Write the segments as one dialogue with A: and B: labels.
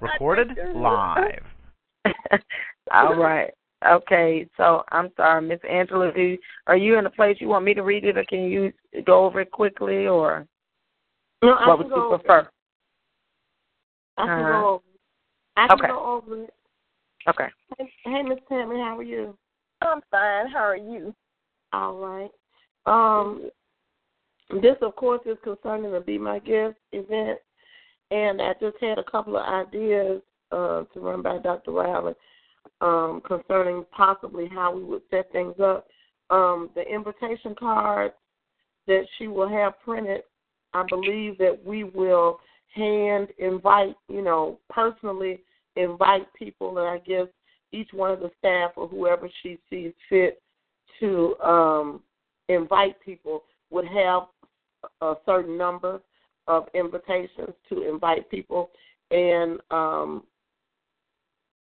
A: Recorded live.
B: All right. Okay. So I'm sorry, Miss Angela. Do are you in a place you want me to read it, or can you go over it quickly, or
C: No,
B: what
C: can
B: would you prefer?
C: I can
B: Uh-huh.
C: go over it. I can
B: Okay.
C: go over it.
B: Okay.
C: Hey, hey, Miss Tammy, how are you?
D: I'm fine. How are you?
C: All right. Um, this, of course, is concerning the Be My Guest event, and I just had a couple of ideas uh, to run by Dr. Riley um, concerning possibly how we would set things up. Um, the invitation cards that she will have printed, I believe that we will hand invite, you know, personally invite people, and I guess each one of the staff or whoever she sees fit to um, invite people would have a certain number of invitations to invite people, and um,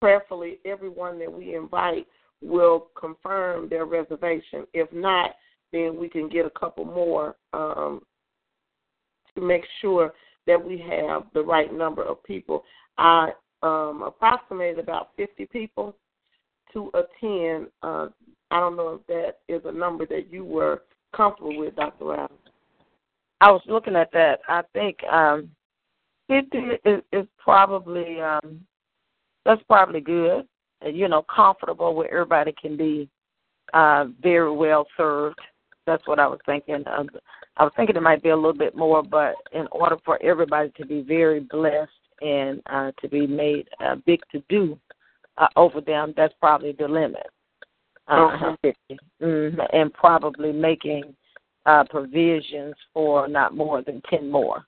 C: prayerfully, everyone that we invite will confirm their reservation. If not, then we can get a couple more um, to make sure that we have the right number of people. I um, approximated about 50 people to attend. Uh, I don't know if that is a number that you were comfortable with, Dr. Riley.
B: I was looking at that. I think um, fifty is, is probably um, that's probably good. You know, comfortable where everybody can be uh, very well served. That's what I was thinking. Um, I was thinking it might be a little bit more, but in order for everybody to be very blessed and uh, to be made uh, big to do uh, over them, that's probably the limit. Uh,
C: Okay.
B: 50. hmm And probably making uh, provisions for not more than 10 more,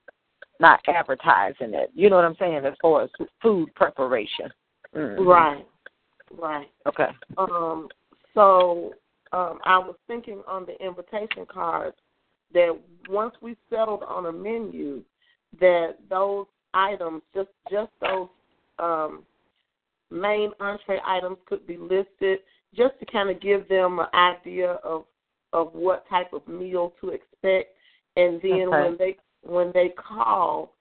B: not advertising it. You know what I'm saying? As far as food preparation. Mhm.
C: Right, right.
B: Okay.
C: Um, so um, I was thinking on the invitation cards that once we settled on a menu, that those items, just just those um, main entree items, could be listed, just to kind of give them an idea of of what type of meal to expect, and then
B: Okay.
C: when they when they call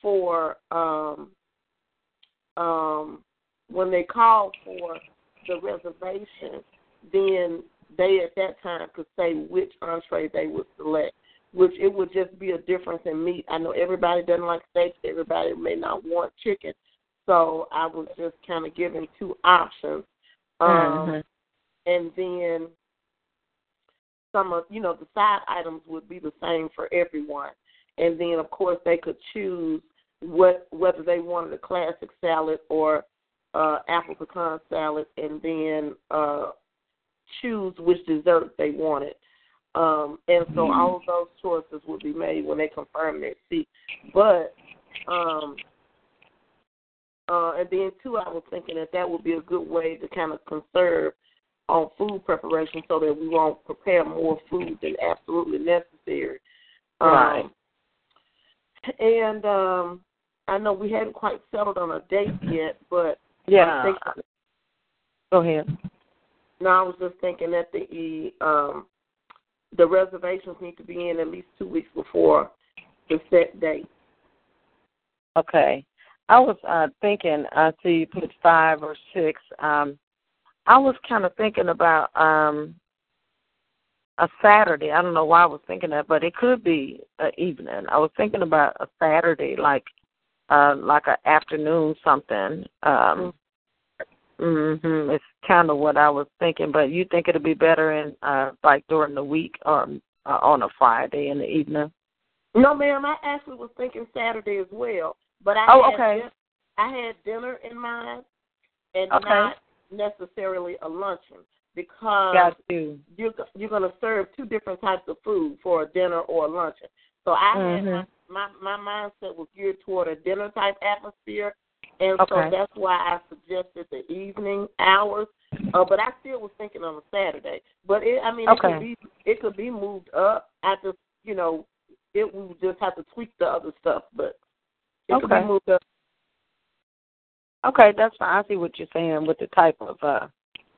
C: for um, um, when they call for the reservation, then they at that time could say which entree they would select. Which it would just be a difference in meat. I know everybody doesn't like steak. Everybody may not want chicken. So I was just kind of giving two options. Um,
B: Mhm.
C: And then some of you know the side items would be the same for everyone. And then of course they could choose what whether they wanted a classic salad or uh, apple pecan salad, and then uh, choose which dessert they wanted. Um, and so all of those choices would be made when they confirm their seat. But um, uh, and then too, I was thinking that that would be a good way to kind of conserve on food preparation, so that we won't prepare more food than absolutely necessary.
B: Right.
C: Um, and um, I know we hadn't quite settled on a date yet, but
B: Yeah.
C: Thinking,
B: Go ahead.
C: no, I was just thinking that the um, the reservations need to be in at least two weeks before the set date.
B: Okay. I was uh thinking I see you put five or six. Um I was kind of thinking about um a Saturday. I don't know why I was thinking that, but it could be an evening. I was thinking about a Saturday, like uh like an afternoon something. Um mhm. It's kind of what I was thinking, but you think it'll be better in uh like during the week or uh, on a Friday in the evening?
C: No, ma'am, I actually was thinking Saturday as well, but I
B: Oh,
C: had
B: okay.
C: din- I had dinner in mind, and
B: Okay.
C: not necessarily a luncheon. because
B: you.
C: you're you're going to serve two different types of food for a dinner or a luncheon. So I
B: Mhm.
C: had my, my my mindset was geared toward a dinner type atmosphere, and so that's why I suggested the evening hours. Uh, but I still was thinking on a Saturday. But it, I mean, it
B: Okay.
C: could be it could be moved up. I just you know it we would just have to tweak the other stuff, but it could be moved up.
B: Okay, that's fine. I see what you're saying with the type of uh,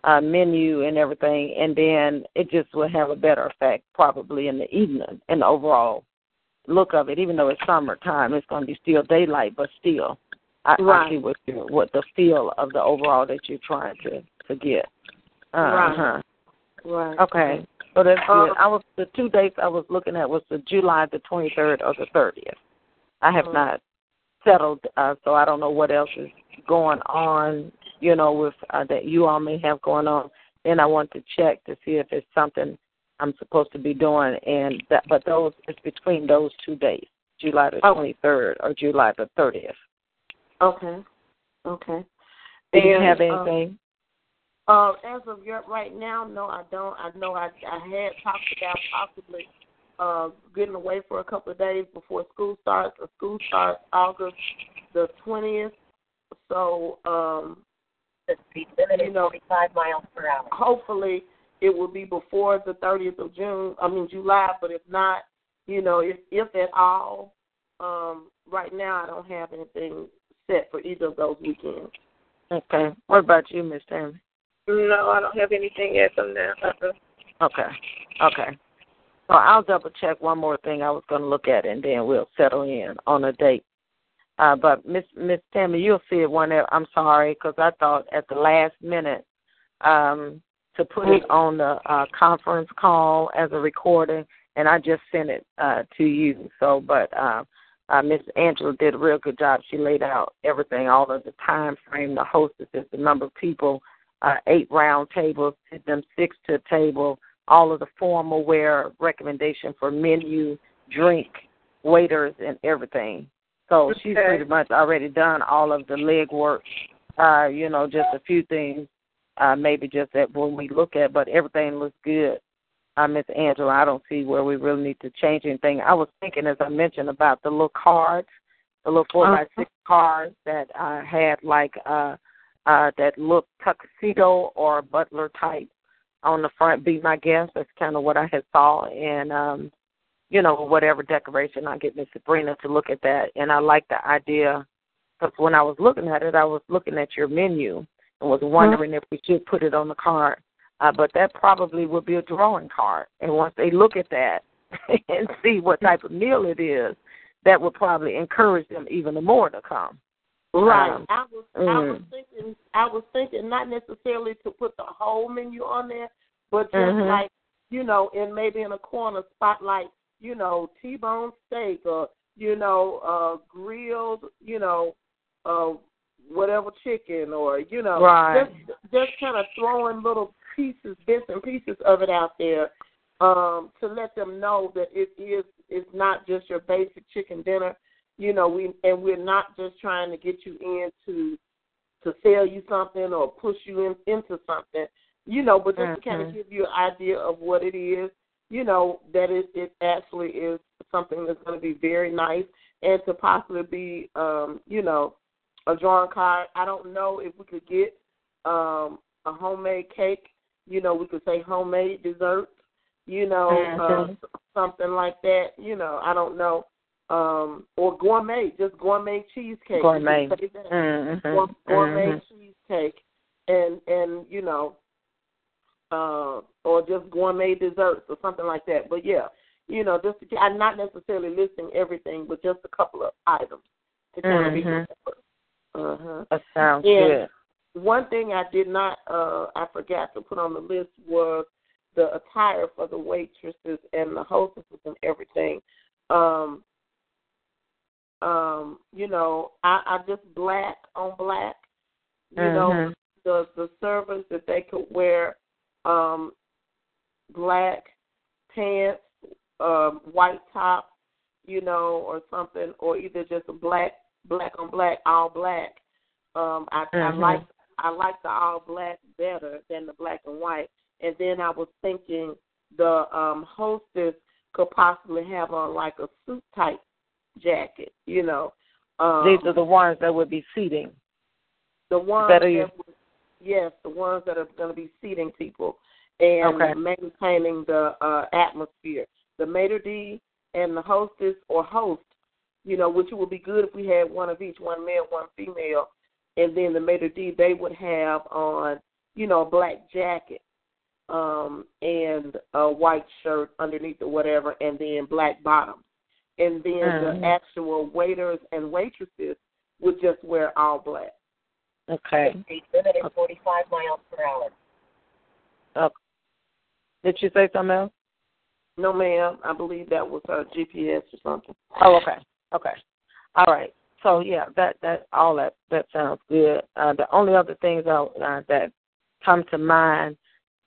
B: uh, menu and everything, and then it just will have a better effect probably in the evening and the overall look of it. Even though it's summertime, it's going to be still daylight, but still, I, I see what you what the feel of the overall that you're trying to to get. Uh
C: Right.
B: huh.
C: Right.
B: Okay. So that's good. I was the two dates I was looking at was the July the twenty third or the thirtieth. I have
C: Mhm.
B: not settled, uh, so I don't know what else is going on. You know, with uh, that you all may have going on. Then I want to check to see if it's something I'm supposed to be doing, and that. But those it's between those two days, July the
C: Oh.
B: twenty third or July the thirtieth.
C: Okay. Okay.
B: Do you have
C: uh,
B: anything?
C: Uh, as of yet, right now, no, I don't. I know I I had talked about possibly uh getting away for a couple of days before school starts. The school starts August the twentieth, so um, you know,
D: five miles per hour.
C: hopefully it will be before the thirtieth of June. I mean July, but if not, you know, if if at all, um, right now I don't have anything set for either of those weekends.
B: Okay. What about you, Miss Tammy?
D: No, I don't have anything yet from that.
B: Okay. Okay. So I'll double check one more thing I was going to look at, and then we'll settle in on a date. Uh, but Miss Miss Tammy, you'll see it one. I'm sorry because I thought at the last minute um, to put it on the uh, conference call as a recording, and I just sent it uh, to you. So, but uh, uh, Miss Angela did a real good job. She laid out everything, all of the time frame, the hostesses, the number of people, uh, eight round tables, them six to a table, all of the formal wear recommendation for menu, drink, waiters, and everything. So she's pretty much already done all of the legwork. Uh, you know, just a few things, uh, maybe just that when we look at, but everything looks good. Uh, Miss Angela, I don't see where we really need to change anything. I was thinking, as I mentioned, about the little cards, the little four by six cards that I had like uh uh that look tuxedo or butler type on the front. Be my guest. That's kind of what I had saw, and um, you know, whatever decoration I get Miss Sabrina to look at that, and I like the idea because when I was looking at it, I was looking at your menu and was wondering if we should put it on the card. Uh, but that probably would be a drawing card, and once they look at that and see what type of meal it is, that would probably encourage them even more to come.
C: Right.
B: Um,
C: I was I was
B: mm.
C: thinking I was thinking not necessarily to put the whole menu on there, but just
B: Mhm.
C: like you know, in maybe in a corner spotlight, you know, T-bone steak or you know, uh grilled, you know, uh whatever chicken or you know,
B: Right.
C: just just kind of throwing little pieces, bits and pieces of it out there, um, to let them know that it is it's not just your basic chicken dinner. You know, we and we're not just trying to get you in to to sell you something or push you in, into something. You know, but just to kind of give you an idea of what it is. You know that it it actually is something that's going to be very nice and to possibly be um, you know a drawing card. I don't know if we could get um, a homemade cake. You know, we could say homemade dessert. You know,
B: Mhm.
C: uh, something like that. You know, I don't know. Um, or gourmet, just gourmet cheesecake.
B: Gourmet. Mhm.
C: Gour- gourmet
B: Mhm.
C: cheesecake, and and you know, uh, or just gourmet desserts or something like that. But yeah, you know, just to, I'm not necessarily listing everything, but just a couple of items to kind
B: Mhm.
C: of be. Uh-huh.
B: That sounds
C: And
B: good.
C: One thing I did not, uh, I forgot to put on the list was the attire for the waitresses and the hostesses and everything. Um, um, you know, I, I just black on black. You know,
B: Mhm.
C: the the servers that they could wear um black pants, um, white top, you know, or something, or either just a black black on black, all black. Um, I, I
B: Mhm.
C: like I like the all black better than the black and white. and then I was thinking the um hostess could possibly have on like a suit type jacket, you know. Um,
B: These are the ones that would be seating.
C: the ones
B: that
C: that
B: are you-
C: would- yes, the ones that are going to be seating people and
B: Okay.
C: maintaining the uh, atmosphere. The maitre d and the hostess or host, you know, which would be good if we had one of each, one male, one female, and then the maitre d they would have on, you know, a black jacket um and a white shirt underneath or whatever and then black bottoms. And then
B: Mhm.
C: the actual waiters and waitresses would just wear all black.
B: Okay.
D: Speed limit is 45 miles per hour. Okay.
B: Did you say something else?
C: No, ma'am. I believe that was uh, GPS or something.
B: Oh, okay. Okay. All right. So yeah, that that all that that sounds good. Uh, the only other things uh, uh, that come to mind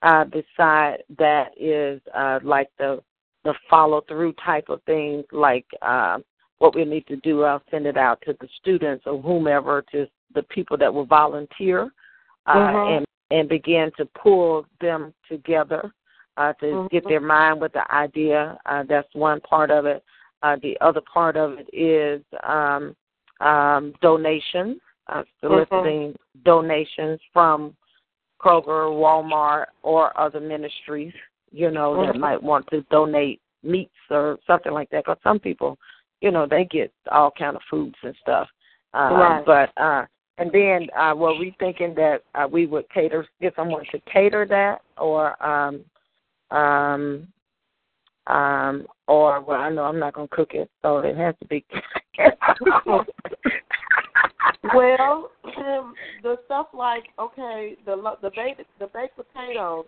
B: uh, beside that is uh, like the the follow through type of things, like uh, what we need to do. I'll send it out to the students or whomever, to the people that will volunteer, uh,
C: Mhm.
B: and and begin to pull them together uh, to get
C: Mhm.
B: their mind with the idea. Uh, that's one part of it. Uh, the other part of it is um, um, donations, uh, soliciting donations from Kroger, Walmart, or other ministries, you know, that
C: Mhm.
B: might want to donate meats or something like that. Because some people, you know, they get all kind of foods and stuff. Uh,
C: Right.
B: But uh, and then uh, were we thinking that uh, we would cater, get someone to cater that, or um, um, um, or well, I know I'm not gonna cook it, so it has to be.
C: Well, um, the stuff like okay, the the baked the baked potatoes,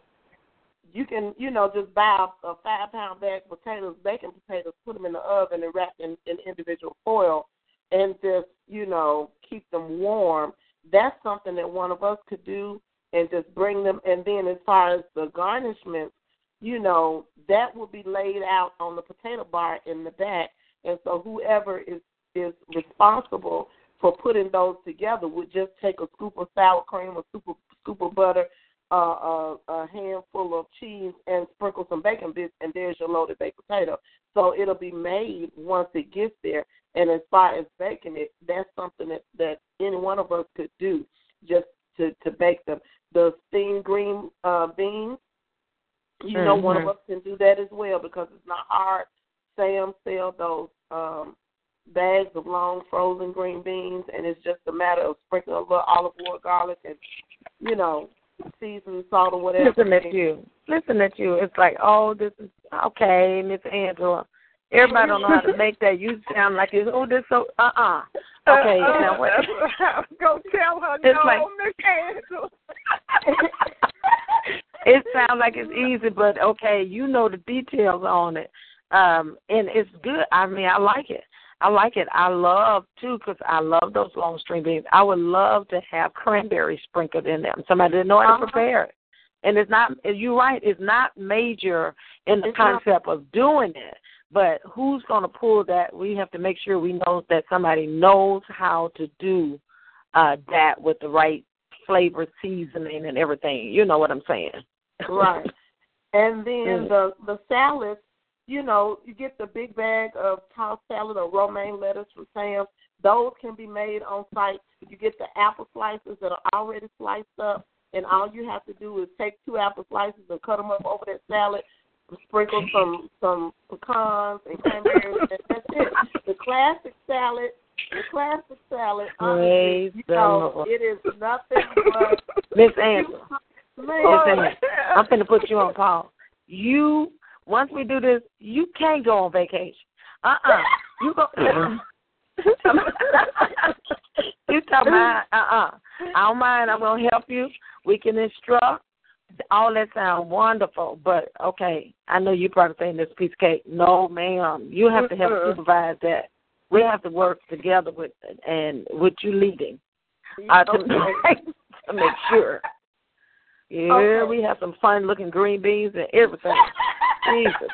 C: you can you know just buy a five pound bag of potatoes, baking potatoes, put them in the oven and wrap in, in individual foil, and just you know keep them warm. That's something that one of us could do, and just bring them. And then as far as the garnishments, you know that will be laid out on the potato bar in the back, and so whoever is is responsible for putting those together would just take a scoop of sour cream, a scoop of, scoop of butter, uh, a, a handful of cheese, and sprinkle some bacon bits, and there's your loaded baked potato. So it'll be made once it gets there. And as far as baking it, that's something that that any one of us could do, just to to bake them. The steamed green uh, beans, you know, one of us can do that as well because it's not hard. Sam sell those um bags of long frozen green beans, and it's just a matter of sprinkling a little olive oil, garlic, and you know, seasoning salt or whatever.
B: Listen at you. Listen at you. It's like, oh, this is okay, Miss Angela. Everybody don't know how to make that. You sound like it's oh, this so uh uh Okay,
D: Uh, uh,
B: now what?
D: Go tell her
B: It's
D: no,
B: like-
D: Miss Angela.
B: it sounds like it's easy, but okay, you know the details on it, um, and it's good. I mean, I like it. I like it. I love too because I love those long string beans. I would love to have cranberry sprinkled in them. Somebody didn't know how to
C: Uh-huh.
B: prepare it, and it's not. You're right. It's not major in the
C: It's not.
B: concept of doing it. But who's going to pull that? We have to make sure we know that somebody knows how to do uh, that with the right flavor, seasoning, and everything. You know what I'm saying?
C: right. And then
B: Mm.
C: the the salad, you know, you get the big bag of tossed salad or romaine lettuce from Sam's. Those can be made on site. You get the apple slices that are already sliced up, and all you have to do is take two apple slices and cut them up over that salad. Sprinkle some some pecans and cranberries. and that's it. The classic salad. The classic salad. honestly, you know, it is nothing but
B: Miss Angela,
C: man.
B: Miss Angela, I'm finna put you on pause. You once we do this, you can't go on vacation. Uh uh You go. you talking about uh uh I don't mind. I'm gonna help you. We can instruct. All that sounds wonderful, but okay. I know you probably saying this piece of cake. No, ma'am. You have to help supervise that. We have to work together with and with you leading uh, to, make, to make sure. Yeah,
C: Okay.
B: we have some fun looking green beans and everything. Jesus.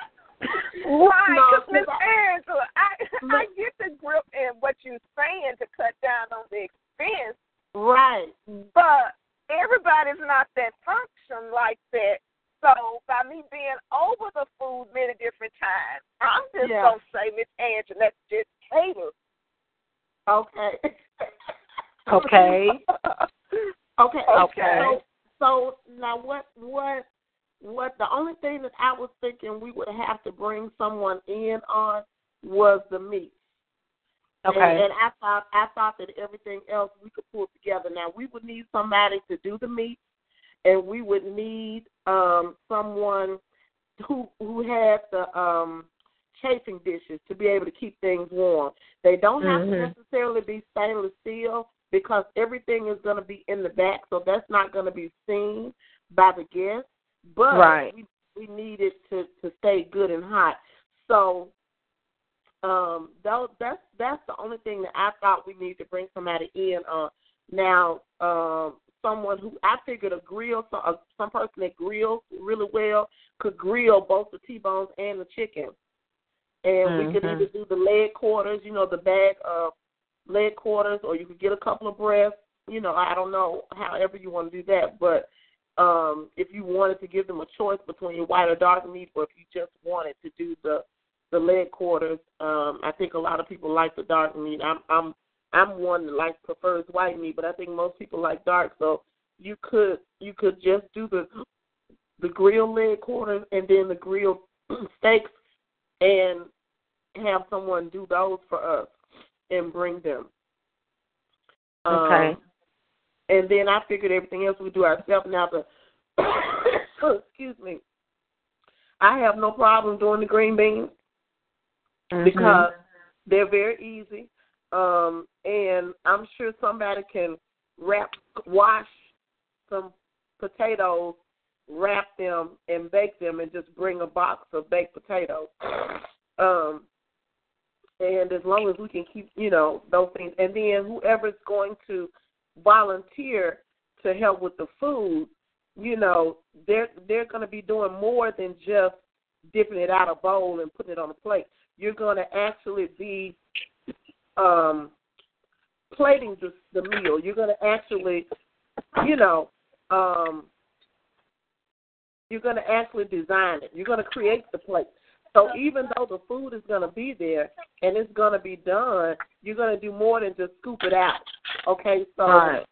D: Right,
C: No,
D: 'cause Miss Angela, I I get the grip in what you're saying to cut down on the expense,
C: Right.
D: but everybody's not that function like that. So by me being over the food many different times, I'm just yeah. gonna say, Miss Angela, let's just cater.
C: Okay.
B: okay.
C: okay.
B: Okay.
C: So, so now what what what the only thing that I was thinking we would have to bring someone in on was the meat.
B: Okay.
C: And, and I thought I thought that everything else we could pull together. Now we would need somebody to do the meat, and we would need um someone who who had the um chafing dishes to be able to keep things warm. They don't have
B: Mhm.
C: to necessarily be stainless steel because everything is going to be in the back, so that's not going to be seen by the guests. But
B: Right.
C: we we need it to to stay good and hot. So um that, that's that's the only thing that I thought we need to bring somebody in on. Now, um someone who I figured a grill so uh, some person that grills really well could grill both the T-bones and the chicken. And we could
B: Mhm.
C: either do the leg quarters, you know, the bag of leg quarters, or you could get a couple of breasts. You know, I don't know, however you want to do that. But um if you wanted to give them a choice between white or dark meat, or if you just wanted to do the the leg quarters, um, I think a lot of people like the dark meat. I'm I'm I'm one that likes prefers white meat, but I think most people like dark. So you could you could just do the the grilled leg quarters and then the grilled steaks and have someone do those for us and bring them.
B: Okay.
C: Um, and then I figured everything else we do ourselves. Now the excuse me, I have no problem doing the green beans
B: Mhm.
C: because they're very easy. Um, and I'm sure somebody can wrap, wash some potatoes, wrap them, and bake them, and just bring a box of baked potatoes. Um, and as long as we can keep, you know, those things, and then whoever's going to volunteer to help with the food, you know, they're they're going to be doing more than just dipping it out of a bowl and putting it on a plate. You're going to actually be um, plating the, the meal. You're going to actually, you know, um, you're going to actually design it. You're going to create the plate. So even though the food is going to be there and it's going to be done, you're going to do more than just scoop it out. Okay, so
B: Right.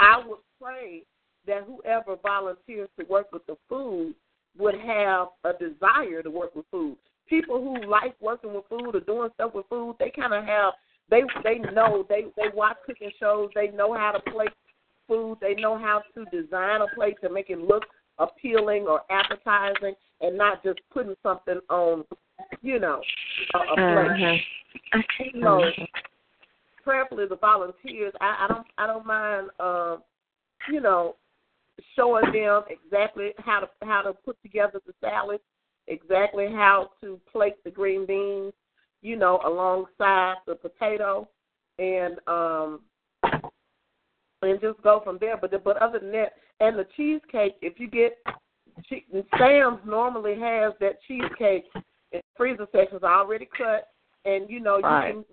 C: I would pray that whoever volunteers to work with the food would have a desire to work with food. People who like working with food or doing stuff with food, they kind of have they they know they they watch cooking shows. They know how to plate food. They know how to design a plate to make it look appealing or appetizing, and not just putting something on, you know, a, a plate.
B: Mhm.
C: So, prayerfully, the volunteers, I, I don't, I don't mind, um, you know, showing them exactly how to how to put together the salad, exactly how to plate the green beans, you know, alongside the potato, and um, and just go from there. But but other than that, and the cheesecake, if you get Sam's normally has that cheesecake in freezer sections already cut, and you know you can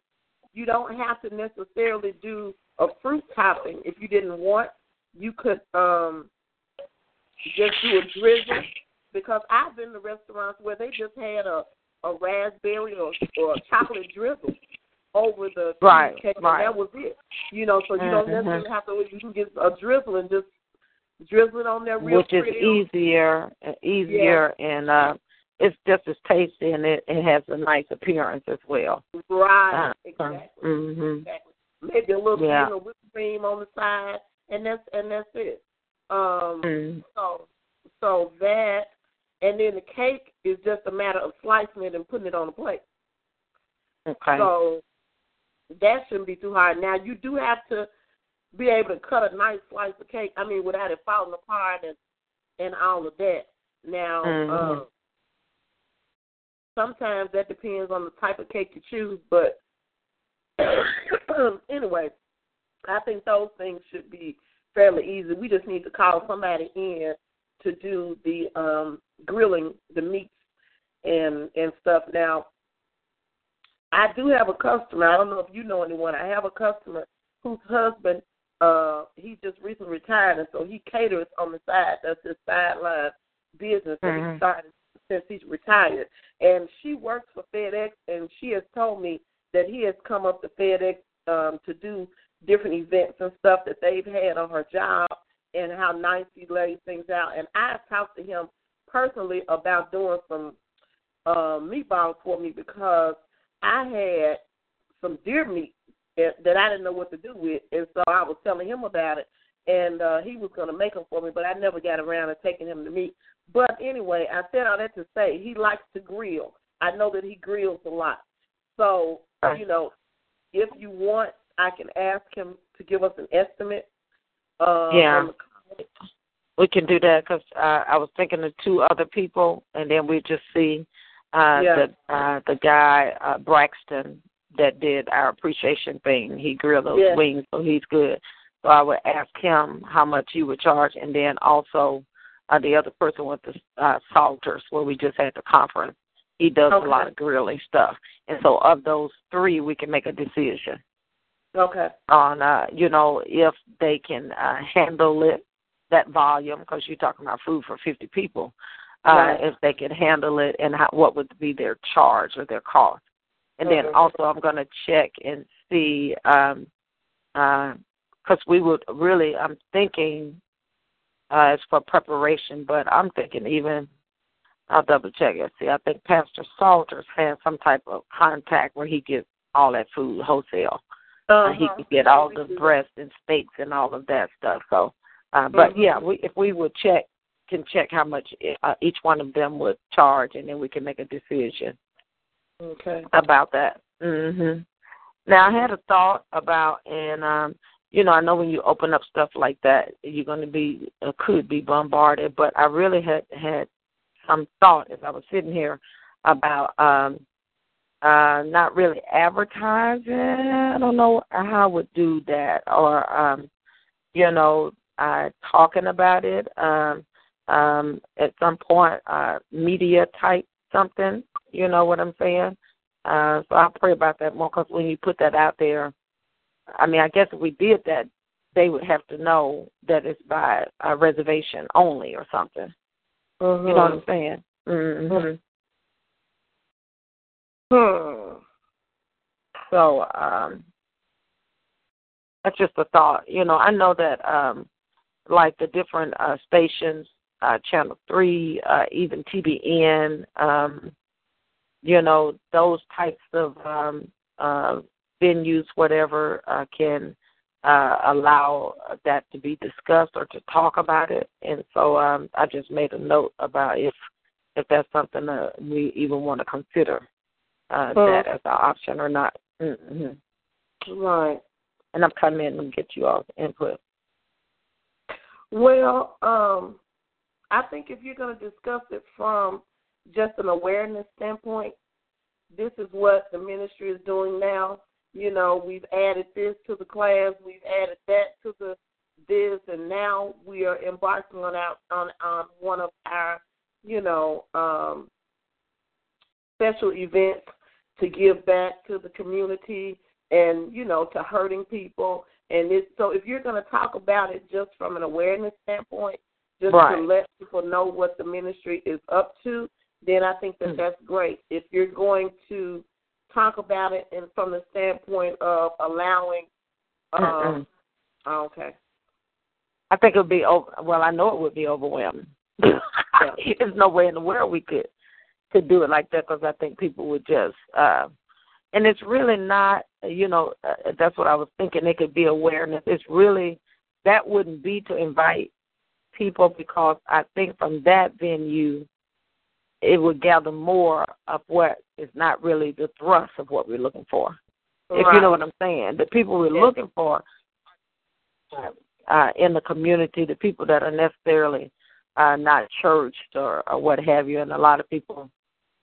C: you don't have to necessarily do a fruit topping if you didn't want. You could um just do a drizzle because I've been to restaurants where they just had a a raspberry or or a chocolate drizzle over the
B: Right,
C: cheesecake,
B: right.
C: and that was it. You know, so you don't
B: Mhm.
C: necessarily have to. You can get a drizzle and just drizzle it on there real
B: Which is
C: easier,
B: easier, easier, and uh, it's just as tasty, and it, it has a nice appearance as well.
C: Right,
B: Uh,
C: exactly.
B: Mhm.
C: exactly. Maybe a little
B: Yeah.
C: bit of whipped cream on the side, and that's and that's it. Um,
B: Mm.
C: so so that, and then the cake is just a matter of slicing it and putting it on a plate.
B: Okay.
C: So that shouldn't be too hard. Now you do have to be able to cut a nice slice of cake. I mean, without it falling apart and and all of that. Now,
B: Mhm.
C: um, sometimes that depends on the type of cake you choose, but anyway, I think those things should be fairly easy. We just need to call somebody in to do the um grilling the meats and and stuff. Now, I do have a customer. I don't know if you know anyone. I have a customer whose husband uh he just recently retired and so he caters on the side. That's his sideline business that
B: Mhm.
C: he started since he's retired. And she works for FedEx, and she has told me that he has come up to FedEx um, to do different events and stuff that they've had on her job, and how nice he lays things out. And I've talked to him personally about doing some uh, meatballs for me because I had some deer meat that I didn't know what to do with, and so I was telling him about it, and uh, he was going to make them for me, but I never got around to taking him to meat. But anyway, I said all that to say he likes to grill. I know that he grills a lot, so you know, if you want, I can ask him to give us an estimate. Uh,
B: yeah, we can do that because uh, I was thinking of two other people, and then we just see uh, yeah. the uh, the guy uh, Braxton that did our appreciation thing. He grilled those
C: yes.
B: wings, so he's good. So I would ask him how much he would charge, and then also uh, the other person with the uh, Salters, where we just had the conference. He does
C: okay.
B: a lot of grilling stuff, and so of those three, we can make a decision.
C: Okay.
B: On uh, you know if they can uh, handle it that volume because you're talking about food for 50 people. Uh,
C: right.
B: If they can handle it and how, what would be their charge or their cost. And
C: mm-hmm.
B: then also I'm going to check and see um uh cuz we would really I'm thinking uh as for preparation, but I'm thinking even I'll double check it. See, I think Pastor Salters has some type of contact where he gets all that food wholesale.
C: Uh-huh.
B: Uh, he can get all the breasts and steaks and all of that stuff. So, uh, but
C: mm-hmm.
B: yeah, we if we would check can check how much uh, each one of them would charge, and then we can make a decision.
C: Okay.
B: About that. Mhm. Now I had a thought about, and um, you know, I know when you open up stuff like that, you're going to be uh, could be bombarded. But I really had had some thought as I was sitting here about um, uh, not really advertising. I don't know how I would do that, or um, you know, uh, talking about it um, um, at some point, uh, media type something. You know what I'm saying? Uh, so I'll pray about that more because when you put that out there, I mean, I guess if we did that, they would have to know that it's by a reservation only or something.
C: Mm-hmm.
B: You know what I'm saying? Mm-hmm.
C: Hmm.
B: So um, that's just a thought. You know, I know that um, like the different uh, stations, uh, Channel Three, uh, even TBN, um, you know, those types of um, uh, venues, whatever, uh, can uh, allow that to be discussed or to talk about it. And so um, I just made a note about if if that's something that we even want to consider uh,
C: well,
B: that as an option or not. Mm-hmm.
C: Right.
B: And I'm coming in and get you all input.
C: Well, um, I think if you're going to discuss it from just an awareness standpoint, this is what the ministry is doing now. You know, we've added this to the class, we've added that to the this, and now we are embarking on our on, on one of our, you know, um, special events to give back to the community and you know to hurting people. And it's, so if you're going to talk about it just from an awareness standpoint, just
B: right.
C: to let people know what the ministry is up to, then I think that
B: mm-hmm.
C: that's great. If you're going to talk about it and from the standpoint of allowing, um, okay.
B: I think it would be over. Well, I know it would be overwhelming. There's no way in the world we could could do it like that because I think people would just. uh and it's really not, you know, uh, that's what I was thinking. It could be awareness. It's really that wouldn't be to invite people because I think from that venue it would gather more of what is not really the thrust of what we're looking for.
C: Right.
B: If you know what I'm saying. The people we're looking for uh, in the community, the people that are necessarily uh, not churched or, or what have you, and a lot of people.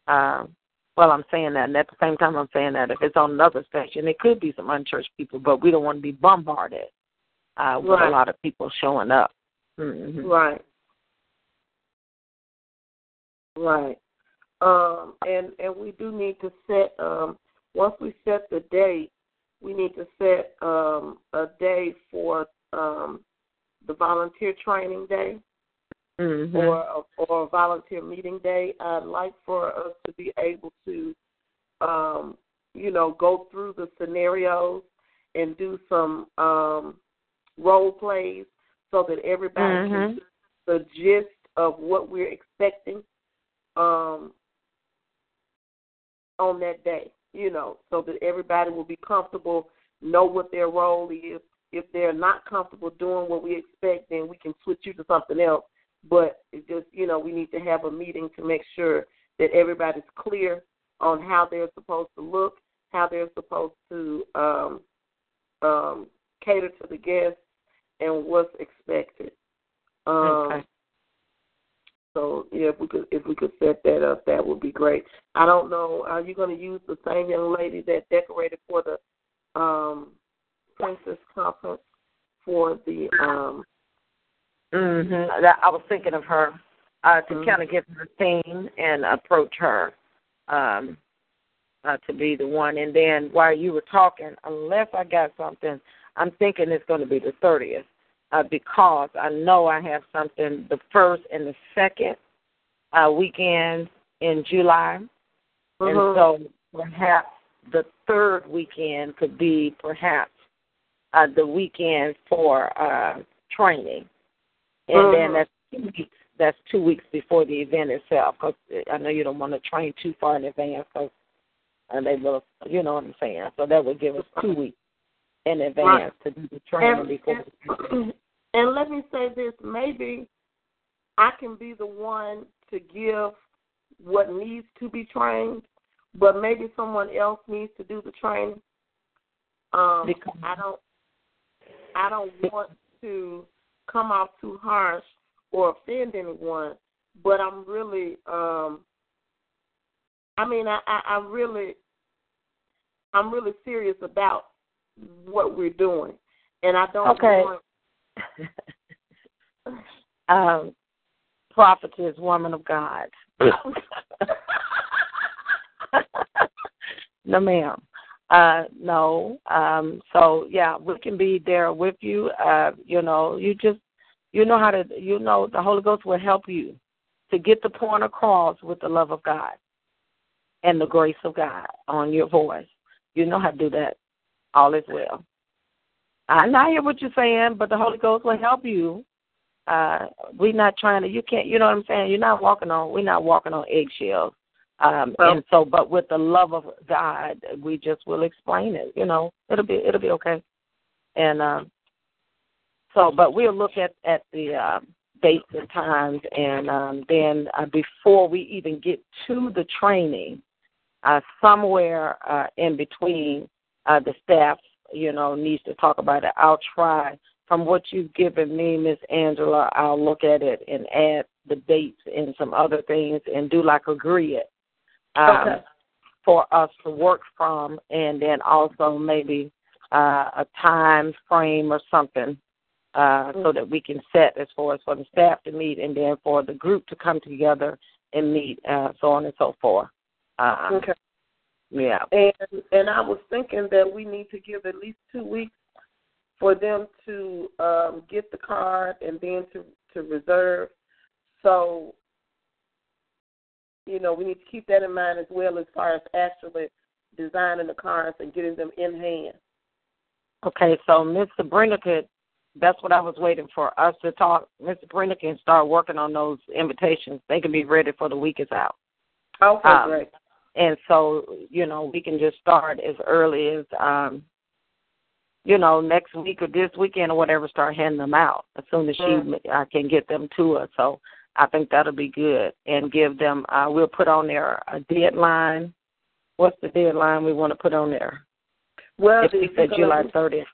B: Uh, well, I'm saying that, and at the same time, I'm saying that if it's on another station, it could be some unchurched people, but we don't want to be bombarded uh, with
C: right.
B: a lot of people showing up. Mm-hmm.
C: Right. Right. Um, and and we do need to set um, once we set the date, we need to set um, a day for um, the volunteer training day.
B: Mm-hmm.
C: or or a volunteer meeting day. I'd like for us to be able to, um, you know, go through the scenarios and do some um, role plays so that everybody
B: mm-hmm.
C: can the gist of what we're expecting um, on that day. You know, so that everybody will be comfortable, know what their role is. If they're not comfortable doing what we expect, then we can switch you to something else. But it just, you know, we need to have a meeting to make sure that everybody's clear on how they're supposed to look, how they're supposed to um, um, cater to the guests, and what's expected. Um,
B: okay.
C: So yeah, if we could if we could set that up, that would be great. I don't know. Are you going to use the same young lady that decorated for the um, Princess Conference for the? um
B: Mhm. I was thinking of her uh, to
C: mm-hmm.
B: kind of get her theme and approach her um, uh, to be the one. And then while you were talking, unless I got something, I'm thinking it's going to be the thirtieth uh, because I know I have something the first and the second uh, weekend in July,
C: mm-hmm.
B: and so perhaps the third weekend could be perhaps uh, the weekend for uh, training, and
C: mm-hmm.
B: then that's two weeks. That's two weeks before the event itself. Because I know you don't want to train too far in advance, because uh, they will, you know what I'm saying. So that would give us two weeks in advance
C: right.
B: to do the training
C: and,
B: before.
C: And, and let me say this: maybe I can be the one to give what needs to be trained, but maybe someone else needs to do the training. Um,
B: because,
C: I don't. I don't want to come off too harsh or offend anyone, but I'm really. um I mean, I, I, I really, I'm really serious about what we're doing, and I don't
B: okay.
C: want
B: um, prophetess, woman of God. no, ma'am. Uh, no. Um, so yeah, we can be there with you. Uh, you know, you just you know how to you know the Holy Ghost will help you to get the point across with the love of God and the grace of God on your voice. You know how to do that. All is well. I not hear what you're saying, but the Holy Ghost will help you. Uh, we're not trying to. You can't. You know what I'm saying. You're not walking on. We're not walking on eggshells. Um,
C: well,
B: and so, but with the love of God, we just will explain it. You know, it'll be it'll be okay. And um, so, but we'll look at at the uh, dates and times, and um, then uh, before we even get to the training, uh, somewhere uh, in between, uh, the staff you know, needs to talk about it. I'll try. From what you've given me, Miss Angela, I'll look at it and add the dates and some other things and do like a grid um,
C: okay.
B: for us to work from, and then also maybe uh, a time frame or something uh,
C: mm-hmm.
B: so that we can set as far as for the staff to meet and then for the group to come together and meet, uh, so on and so forth. Uh,
C: okay.
B: Yeah.
C: And and I was thinking that we need to give at least two weeks for them to um, get the card and then to to reserve. So you know we need to keep that in mind as well as far as actually designing the cards and getting them in hand.
B: Okay, so Miss Sabrina could. That's what I was waiting for us to talk. Miss Sabrina can start working on those invitations. They can be ready for the week is out.
C: Okay,
B: um,
C: great.
B: And so, you know, we can just start as early as um you know, next week or this weekend or whatever, start handing them out as soon as she
C: Mm.
B: I can get them to us. So I think that'll be good and give them. Uh, we'll put on there a deadline. What's the deadline we want to put on there?
C: Well,
B: if we
C: it's
B: said
C: gonna
B: July thirtieth.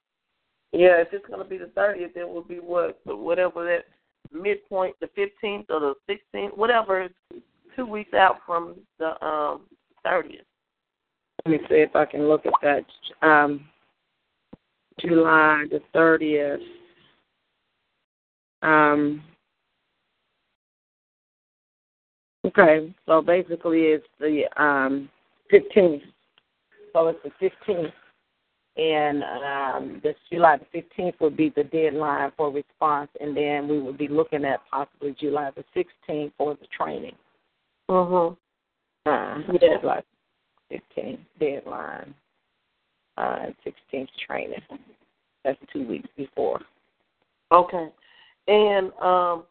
C: Yeah, if it's going to be the thirtieth, it will be what whatever that midpoint, the fifteenth or the sixteenth, whatever. It's two weeks out from the um thirtieth.
B: Let me see if I can look at that. Um, July the thirtieth. Um, okay, so basically it's the um, 15th. So it's the 15th and um, this July the 15th would be the deadline for response, and then we would be looking at possibly July the 16th for the training.
C: Mhm.
B: Uh,
C: Yeah.
B: July 15th deadline, uh, 16th training. That's two weeks before.
C: Okay. And um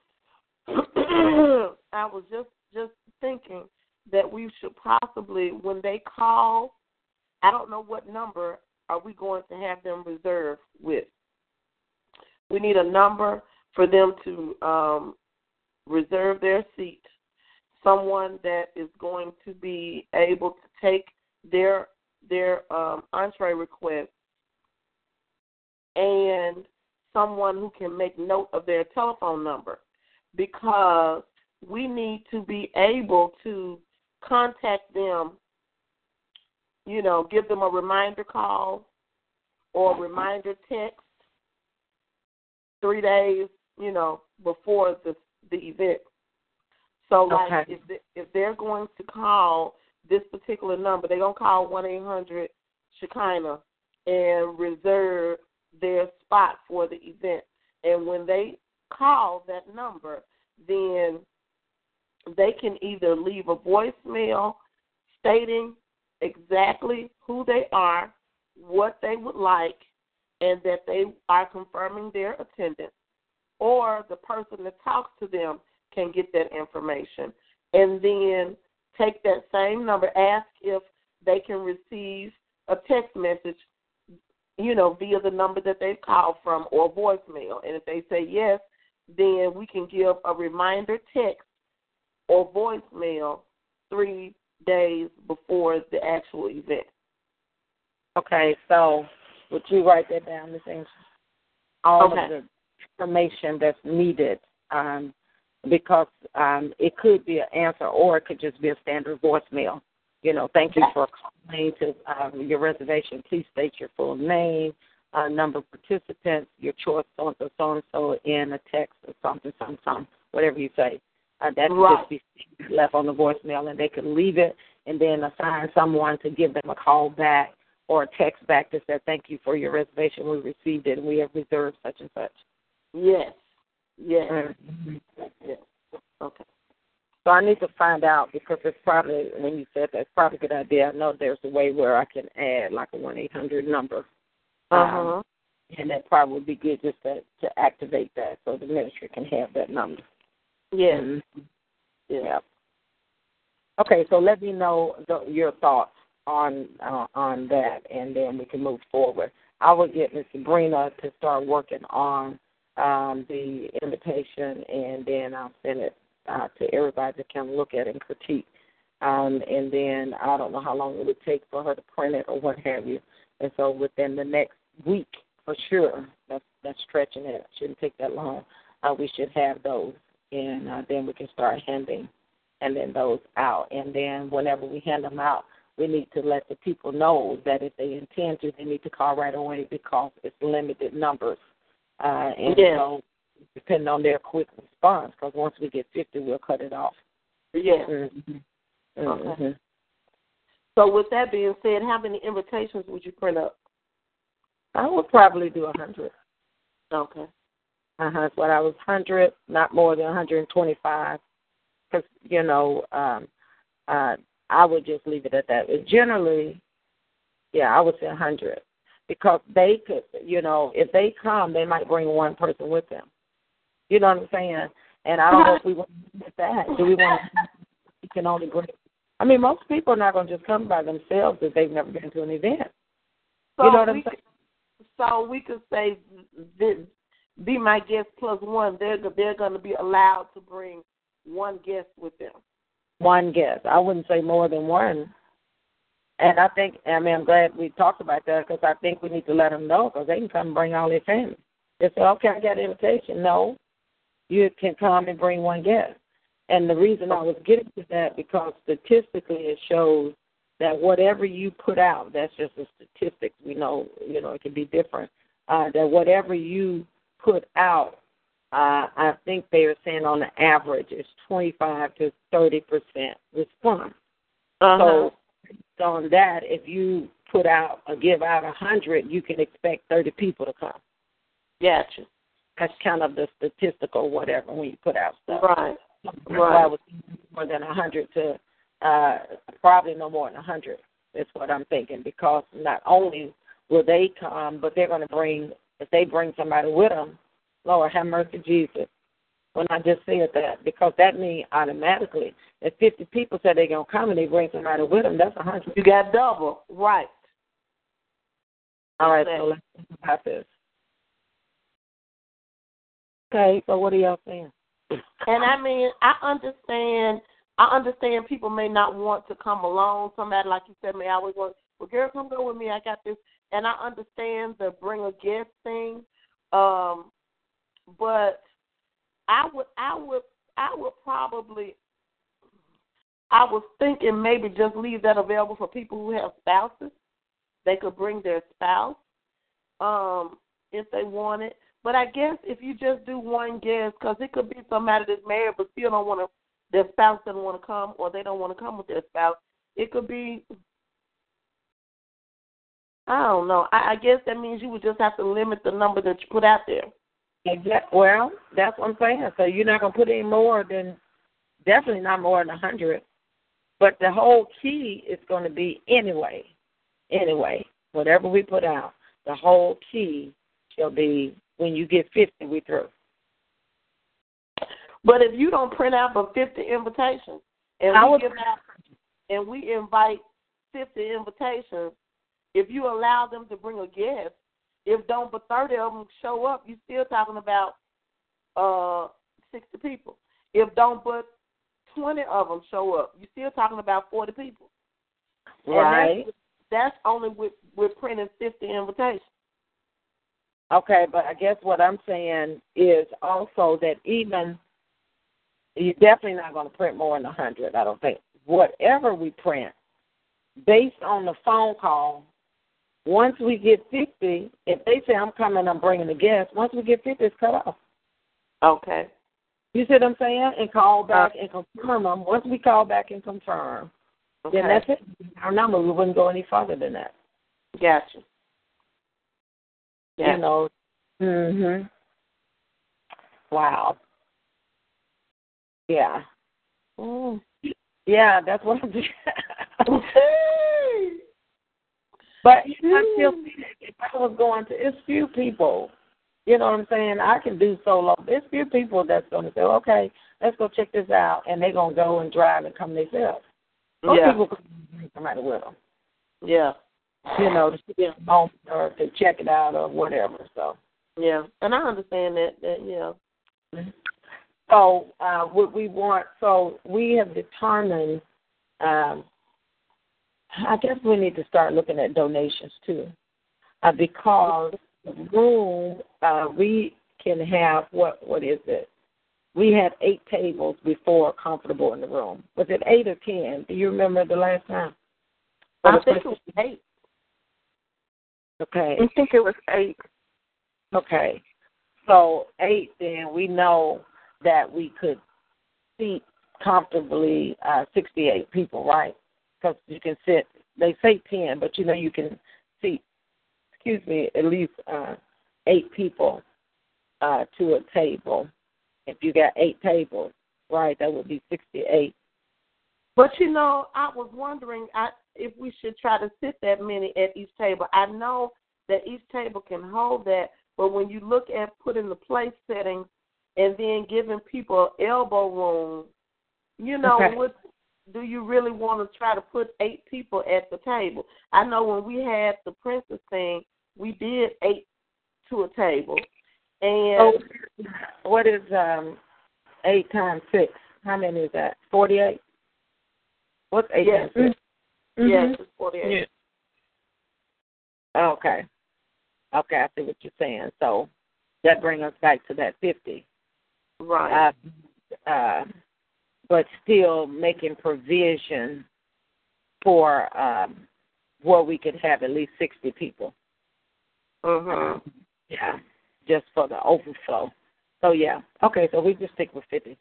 C: I was just just thinking that we should possibly when they call, I don't know what number are we going to have them reserved with. We need a number for them to um reserve their seat. Someone that is going to be able to take their their um entree request and someone who can make note of their telephone number because we need to be able to contact them, you know, give them a reminder call or reminder text three days, you know, before the the event. So like
B: Okay.
C: if they, if they're going to call this particular number, they're gonna call one eight hundred Shekinah and reserve their spot for the event. And when they call that number, then they can either leave a voicemail stating exactly who they are, what they would like, and that they are confirming their attendance, or the person that talks to them can get that information. And then take that same number, ask if they can receive a text message you know, via the number that they've called from or voicemail. And if they say yes, then we can give a reminder text or voicemail three days before the actual event.
B: Okay, so would you write that down, Ms. Angel? All
C: Okay.
B: of the information that's needed, um, because um, it could be an answer or it could just be a standard voicemail. You know, thank you for calling to um, your reservation. Please state your full name, uh, number of participants, your choice, so and so, so and so, in a text or something, something, something, whatever you say. Uh, that could
C: Right.
B: just be left on the voicemail, and they could leave it and then assign someone to give them a call back or a text back to say, thank you for your reservation. We received it and we have reserved such and such.
C: Yes. Yes.
B: Mhm.
C: Yes. Okay.
B: So I need to find out because it's probably, when you said that, it's probably a good idea. I know there's a way where I can add like a 1 800 number.
C: Uh
B: Um,
C: huh.
B: and that probably would be good just to, to activate that so the ministry can have that number.
C: Yes.
B: Mhm.
C: Yes.
B: Yeah. Okay, so let me know the, your thoughts on uh, on that, and then we can move forward. I will get Ms. Sabrina to start working on um, the invitation, and then I'll send it uh, to everybody to kind of look at and critique. Um, and then I don't know how long it would take for her to print it or what have you. And so within the next week, for sure, that's that's stretching it. Shouldn't take that long. Uh, we should have those, and uh, then we can start handing and then those out. And then whenever we hand them out, we need to let the people know that if they intend to, they need to call right away because it's limited numbers. Uh, and
C: Yes.
B: so, depending on their quick response, because once we get 50, we'll cut it off.
C: Yes.
B: Mm-hmm.
C: Okay.
B: Mhm.
C: So with that being said, how many invitations would you print up?
B: I would probably do a 100.
C: Okay.
B: Uh-huh. What I was 100, not more than 125. Because, you know, um, uh, I would just leave it at that. But generally, yeah, I would say 100. Because they could, you know, if they come, they might bring one person with them. You know what I'm saying? And I don't know if we want to do that. Do we want to, you can only bring, I mean, most people are not going to just come by themselves if they've never been to an event.
C: So
B: you know what I'm saying?
C: could, so we could say, th- be my guest plus one. They're they're going to be allowed to bring one guest with them.
B: one guest. I wouldn't say more than one. And I think, I mean, I'm glad we talked about that because I think we need to let them know because they can come bring all their family. They say, okay, I got an invitation. No, you can come and bring one guest. And the reason I was getting to that because statistically it shows that whatever you put out, that's just a statistic. We know, you know, it can be different. Uh, that whatever you put out uh, I think they are saying on the average it's 25 to 30 percent response.
C: Uh-huh.
B: So based on that, if you put out or give out a hundred, you can expect thirty people to come.
C: Gotcha.
B: That's kind of the statistical whatever when you put out stuff.
C: Right.
B: That's
C: Right.
B: I was more than a hundred to uh probably no more than a hundred. That's what I'm thinking because not only will they come, but they're going to bring if they bring somebody with them. Lord have mercy, Jesus. When I just said that, because that means automatically if 50 people said they're going to come and they bring somebody with them, that's a hundred.
C: You got double. Right.
B: All right, so let's think about this. Okay, so what are y'all saying?
C: And I mean, I understand. I understand people may not want to come alone. Somebody like you said may always want. Well, girl, come go with me. I got this. And I understand the bring a guest thing. Um, but I would, I would, I would probably. I was thinking maybe just leave that available for people who have spouses. They could bring their spouse, um, if they wanted. But I guess if you just do one guest, because it could be somebody that's married but still don't want to, their spouse doesn't want to come, or they don't want to come with their spouse. It could be, I don't know. I, I guess that means you would just have to limit the number that you put out there.
B: Exactly. Well, that's what I'm saying. So you're not gonna put any more than, definitely not more than a hundred. But the whole key is going to be anyway, anyway, whatever we put out, the whole key shall be when you get 50, we through.
C: But if you don't print out but 50 invitations, and
B: I
C: we give out, and we invite 50 invitations, if you allow them to bring a guest, if don't but 30 of them show up, you're still talking about uh 60 people. If don't but 20 of them show up, you're still talking about 40 people. And that's-
B: Right.
C: That's, only with with printing 50 invitations.
B: Okay, but I guess what I'm saying is also that even you're definitely not going to print more than a hundred. I don't think. Whatever we print, based on the phone call, once we get fifty, if they say I'm coming, I'm bringing a guest. Once we get fifty, it's cut off.
C: Okay.
B: You see what I'm saying? And call back and confirm them. Once we call back and confirm,
C: Okay.
B: then that's it. Our number. We wouldn't go any further than that.
C: Gotcha. Yeah.
B: You know. Mhm. Wow. Yeah.
C: Mm.
B: Yeah, that's what I'm doing. But I still if I was going to, it's few people. You know what I'm saying? I can do solo. There's few people that's going to say, okay, let's go check this out, and they're going to go and drive and come themselves. Most
C: Yeah.
B: people can bring somebody with them.
C: Yeah.
B: You know, to see it home or to check it out or whatever. So.
C: Yeah. And I understand that. That yeah.
B: So uh, what we want, so we have determined. Um, I guess we need to start looking at donations too, uh, because the room uh, we can have what what is it? We had eight tables before comfortable in the room. Was it eight or ten? Do you remember the last time? Or
C: I think it was eight.
B: Okay.
D: I think it was eight.
B: Okay. So eight, then we know that we could seat comfortably uh, 68 people, right? Because you can sit. They say 10, but you know you can seat. Excuse me, at least uh, eight people uh, to a table. If you got eight tables, right, that would be 68.
C: But you know, I was wondering I, if we should try to sit that many at each table. I know that each table can hold that, but when you look at putting the place settings and then giving people elbow room, you know,
B: Okay.
C: what do you really want to try to put eight people at the table? I know when we had the princess thing, we did eight to a table, and
B: Oh, what is um, eight times six? How many is that? 48. What's eight
C: Yes.
B: times 6
C: yes, it's forty-eight.
B: Okay. Okay, I see what you're saying. So that brings us back to that 50.
C: Right.
B: Uh, uh, but still making provision for um, where we could have at least 60 people.
C: mhm.
B: Yeah, just for the overflow. So, yeah. Okay, so we just stick with 50.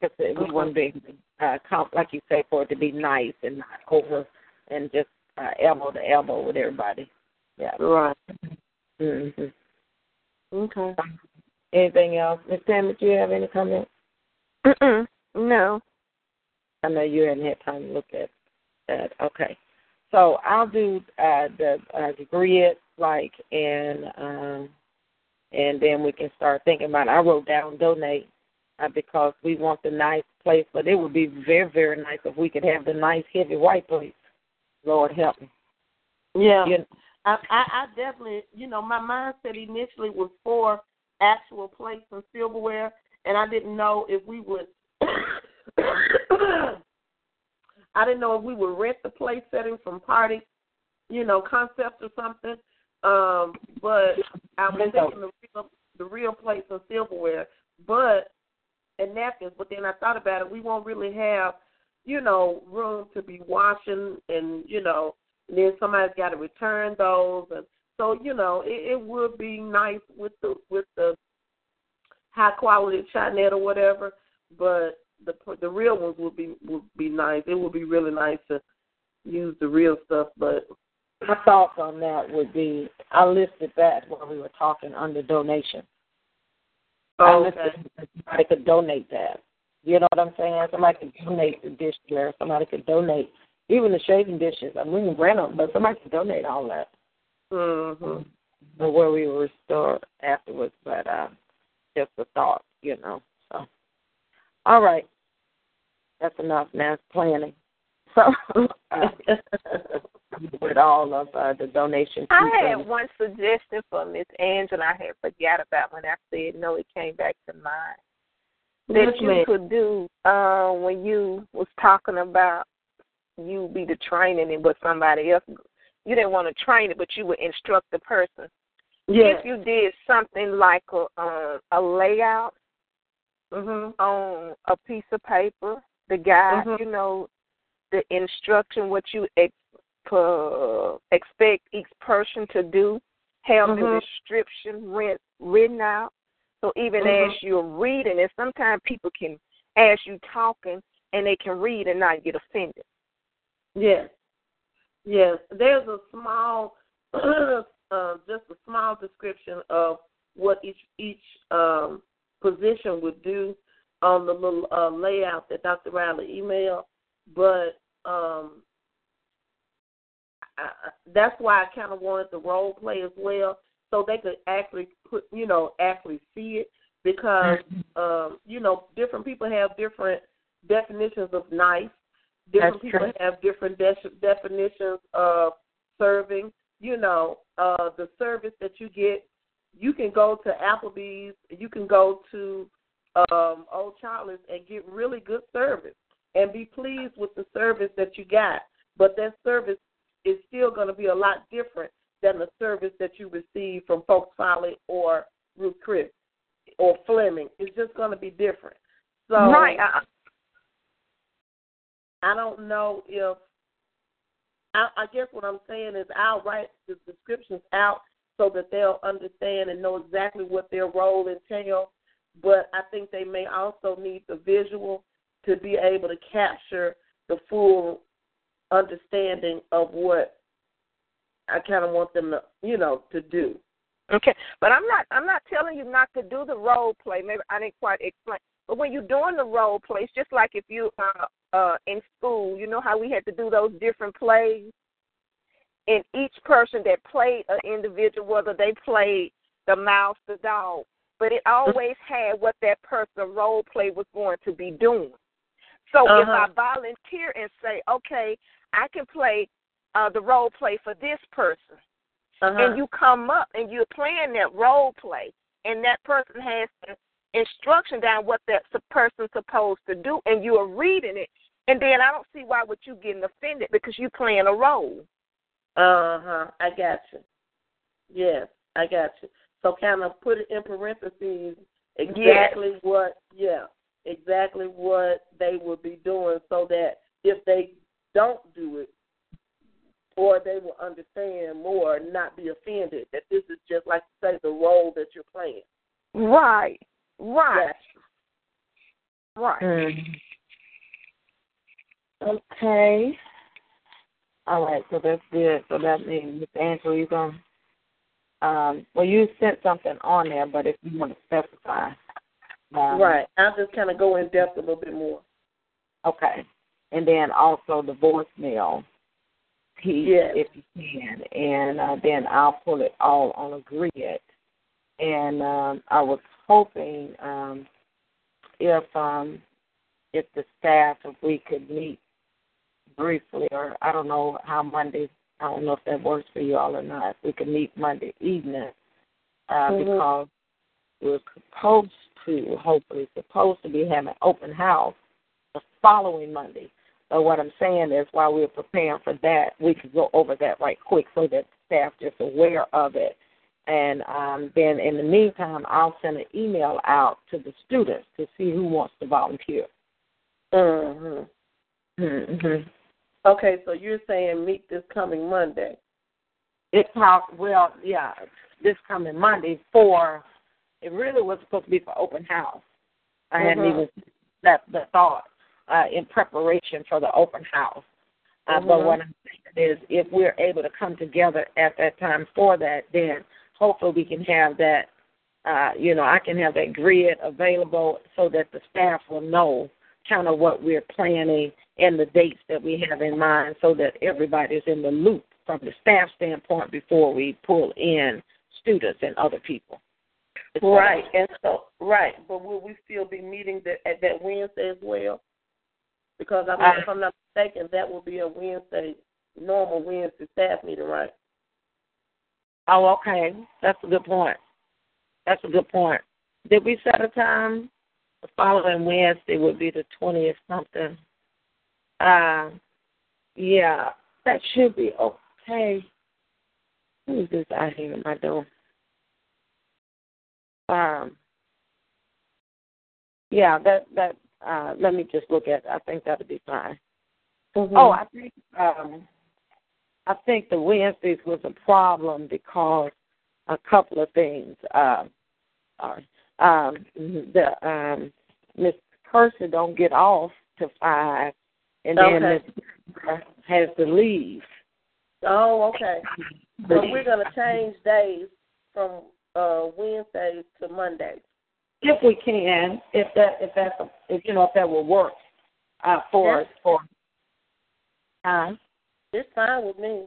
B: Because we
C: Okay.
B: want to be, uh, count, like you say, for it to be nice and not over and just uh, elbow to elbow with everybody. Yeah.
C: Right.
B: Mhm.
C: Okay.
B: Anything else, Miss Tammy? Do you have any comments?
D: Mm-mm. No.
B: I know you hadn't had time to look at that. Okay. So I'll do uh, the uh, the grid like and um, and then we can start thinking about. It. I wrote down donate uh, because we want the nice place, but it would be very very nice if we could have the nice heavy white place. Lord help me.
C: Yeah.
B: You know,
C: I, I, I definitely, you know, my mindset initially was for actual plates and silverware, and I didn't know if we would. I didn't know if we would rent the plate setting from party, you know, concept or something. Um, but I was thinking the real, the real plates and silverware, but and napkins. But then I thought about it. We won't really have, you know, room to be washing, and you know, and then somebody's got to return those, and so you know, it, it would be nice with the with the high quality Chinette or whatever, but the the real ones would be would be nice. It would be really nice to use the real stuff, but
B: my thoughts on that would be I listed that while we were talking under donation. I
C: oh, okay.
B: listed somebody could donate that. You know what I'm saying? Somebody could donate the dishware. Somebody could donate even the shaving dishes. I mean, can but somebody could donate all that.
C: Mm-hmm.
B: But where we will restore afterwards. But uh, just a thought, you know. So, all right, that's enough. Now it's planning. So, uh, with all of uh, the donations.
D: I had one suggestion for Miss Angela. I had forgot about when I said no. It came back to mind that
C: Yes,
D: you
C: ma'am.
D: could do uh, when you was talking about you be the training and but somebody else. You didn't want to train it, but you would instruct the person.
C: Yes.
D: If you did something like a uh, a layout
C: Mhm.
D: on a piece of paper, the guide,
C: Mhm.
D: you know, the instruction, what you ex- per, expect each person to do, have the
C: Mhm.
D: description writ, written out. So even
C: Mhm.
D: as you're reading it, sometimes people can, as you talking, and they can read and not get offended.
C: Yes. Yes. There's a small, uh, just a small description of what each each um, position would do on the little uh, layout that Dr. Riley emailed. But um, I, that's why I kind of wanted the role play as well, so they could actually put, you know, actually see it because um, you know different people have different definitions of nice. Different
B: That's
C: people
B: true.
C: have different de- definitions of serving. You know, uh, the service that you get, you can go to Applebee's, you can go to um, Old Charlie's and get really good service and be pleased with the service that you got. But that service is still going to be a lot different than the service that you receive from Folks Folly or Ruth Chris or Fleming. It's just going to be different. So
D: right. I,
C: I don't know if I, I guess what I'm saying is I'll write the descriptions out so that they'll understand and know exactly what their role entails. But I think they may also need the visual to be able to capture the full understanding of what I kind of want them to, you know, to do.
D: Okay, but I'm not. I'm not telling you not to do the role play. Maybe I didn't quite explain. But when you're doing the role play, it's just like if you uh uh in school. You know how we had to do those different plays, and each person that played an individual, whether they played the mouse, the dog, but it always had what that person role play was going to be doing. So if I
C: Uh-huh.
D: volunteer and say, okay, I can play uh the role play for this person
C: Uh-huh.
D: and you come up and you're playing that role play, and that person has the instruction down what that person's supposed to do, and you are reading it, and then I don't see why would you getting offended because you're playing a role.
C: Uh huh. I got you. Yes, I got you. So kind of put it in parentheses exactly what, yeah, exactly what they would be doing, so that if they don't do it, or they will understand more, and not be offended that this is just like you say the role that you're playing.
D: Right, right,
C: Yes.
D: right.
B: Mm. Okay. All right, so that's good. So that means, Miss Angela, you're going um, well, you sent something on there, but if you want to specify. Um,
C: right. I'll just kind of go in depth a little bit more.
B: Okay. And then also the voicemail piece,
C: Yes.
B: if you can. And uh, then I'll pull it all on a grid. And um, I was hoping um, if um, if the staff, if we could meet briefly, or I don't know how Monday, I don't know if that works for you all or not, we could meet Monday evening, uh,
C: Mhm.
B: because we're supposed to, hopefully, supposed to be having open house the following Monday. So what I'm saying is, while we're preparing for that, we could go over that right quick so that staff just aware of it. And um, then in the meantime, I'll send an email out to the students to see who wants to volunteer.
C: Mhm.
B: Mm-hmm.
C: Okay, so you're saying meet this coming Monday.
B: It's how well, yeah, this coming Monday for it really was supposed to be for open house. I hadn't
C: Mhm.
B: even that the thought uh, in preparation for the open house. Uh, But
C: Mhm.
B: what I'm saying is, if we're able to come together at that time for that, then hopefully we can have that. Uh, you know, I can have that grid available so that the staff will know kind of what we're planning and the dates that we have in mind, so that everybody's in the loop from the staff standpoint before we pull in students and other people.
C: Right, and so right, but will we still be meeting that at that Wednesday as well? Because I'm,
B: Uh,
C: if I'm not mistaken, that will be a Wednesday, normal Wednesday staff meeting, right?
B: Oh, okay. That's a good point. That's a good point. Did we set a time? The following Wednesday would be the twentieth something. Uh, yeah, that should be okay. Who is this out here at my door? Um, yeah, that that. Uh, let me just look at. I think that'll be fine.
C: Mm-hmm.
B: Oh, I think um, I think the Wednesdays was a problem because a couple of things. Uh, sorry, um, the um, Miss Kershaw don't get off to five, and then
C: Okay.
B: Has to leave.
C: Oh, okay. So we're gonna change days from uh Wednesdays to Mondays.
B: if we can, if that if that's a, if you know if that will work uh, for
C: Yes.
B: for. Uh,
C: It's fine with me.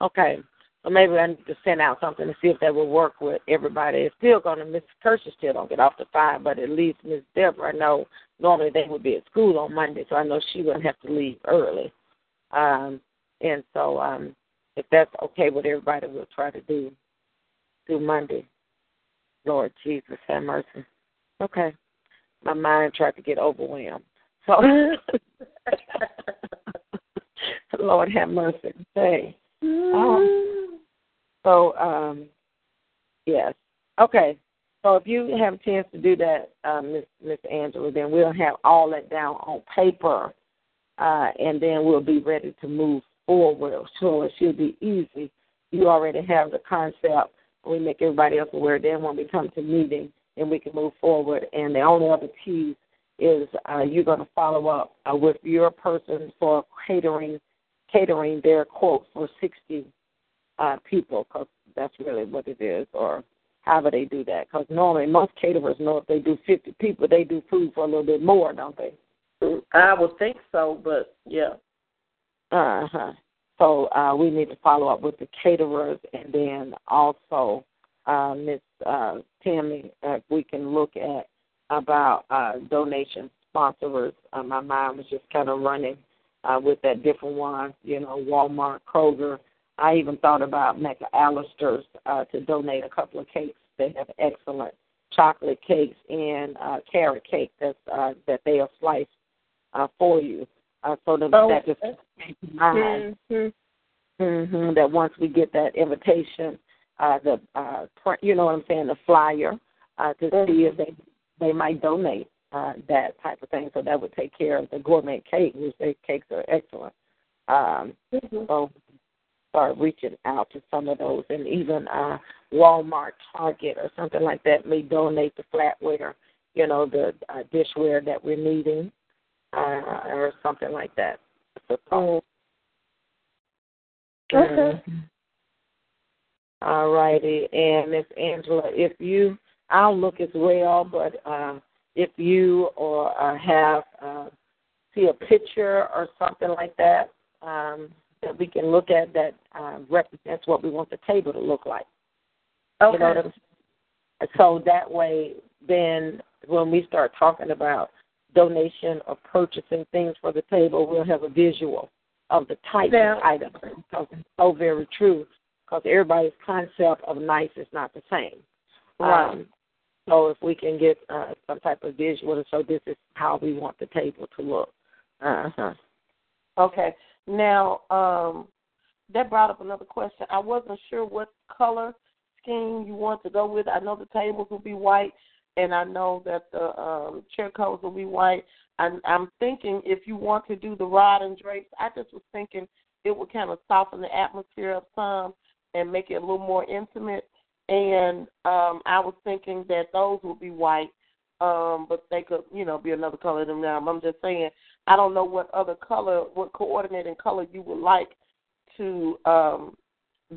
B: Okay. So maybe I need to send out something to see if that will work with everybody. It's still going to, Miss Kershaw still don't get off the five, but at least Miss Deborah, know normally they would be at school on Monday, so I know she wouldn't have to leave early. Um, and so um, if that's okay with everybody, we'll try to do do Monday. Lord Jesus, have mercy. Okay. My mind tried to get overwhelmed. So, Lord have mercy. Say. Um, so, um, yes. Okay. So if you have a chance to do that, uh, Miss Angela, then we'll have all that down on paper, uh, and then we'll be ready to move forward. So it should be easy. You already have the concept. We make everybody else aware. Then when we come to meeting, then we can move forward. And the only other piece is uh, you're going to follow up uh, with your person for catering catering their quote for 60 uh, people, because that's really what it is, or however they do that. Because normally most caterers know if they do 50 people, they do food for a little bit more, don't they?
C: I would think so, but yeah.
B: Uh huh. So uh, we need to follow up with the caterers, and then also uh, Miss uh, Tammy, uh, we can look at about uh, donation sponsors. Uh, my mind was just kind of running uh, with that different ones, you know, Walmart, Kroger. I even thought about McAlister's uh, to donate a couple of cakes. They have excellent chocolate cakes and uh, carrot cake that's, uh, that they'll slice uh, for you. Uh, so that,
C: Oh,
B: that just came to mind
C: Mm-hmm.
B: hmm that once we get that invitation, uh, the uh, pr- you know what I'm saying, the flyer uh, to see if they they might donate uh, that type of thing. So that would take care of the gourmet cake, which their cakes are excellent. Um,
C: Mm-hmm.
B: so start reaching out to some of those, and even uh, Walmart, Target, or something like that may donate the flatware, you know, the uh, dishware that we're needing, uh, or something like that. So,
C: Okay.
B: Mhm. All righty, and Miss Angela, if you, I'll look as well, but uh, if you or uh, have uh, see a picture or something like that um, that we can look at that uh, represents what we want the table to look like.
C: Okay.
B: You know what I'm saying? So that way, then when we start talking about donation or purchasing things for the table, we'll have a visual of the type
C: Now-
B: of item. Because it's so very true. Because everybody's concept of nice is not the same.
C: Right.
B: Um, so if we can get uh, some type of visual, so this is how we want the table to look. Uh huh.
C: Okay. Now, um, that brought up another question. I wasn't sure what color scheme you want to go with. I know the tables will be white, and I know that the um, chair covers will be white. I'm, I'm thinking if you want to do the rod and drapes, I just was thinking it would kind of soften the atmosphere of some and make it a little more intimate. And um, I was thinking that those would be white, um, but they could, you know, be another color than them. I'm just saying I don't know what other color, what coordinating color you would like to um,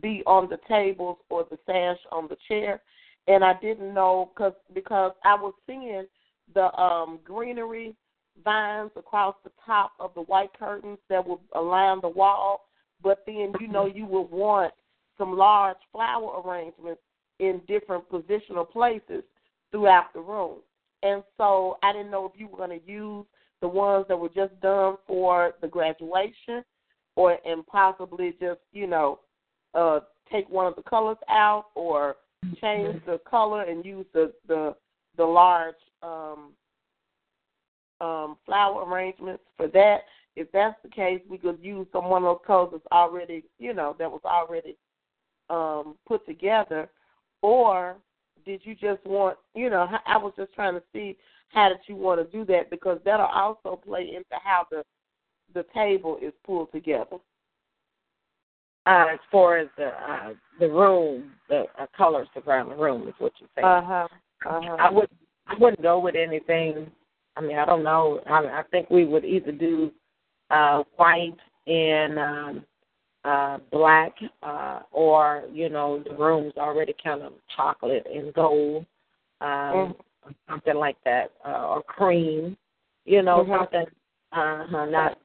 C: be on the tables or the sash on the chair. And I didn't know cause, because I was seeing the um, greenery vines across the top of the white curtains that would align the wall. But then, you know, you would want some large flower arrangements in different positional places throughout the room. And so I didn't know if you were going to use the ones that were just done for the graduation or and possibly just, you know, uh take one of the colors out or change the color and use the the the large um um flower arrangements for that. If that's the case, we could use some one of those colors that's already, you know, that was already um put together or did you just want, you know, I was just trying to see how did you want to do that because that'll also play into how the the table is pulled together.
B: Uh, as far as the uh, the room, the uh, colors around the room is what you're saying.
C: Uh huh. Uh huh.
B: I would I wouldn't go with anything. I mean, I don't know. I, I think we would either do uh, white and um, uh, black, uh, or you know, the room's already kind of chocolate and gold, um,
C: Mhm.
B: Something like that, uh, or cream. You know,
C: Mhm.
B: something. Uh huh. Not.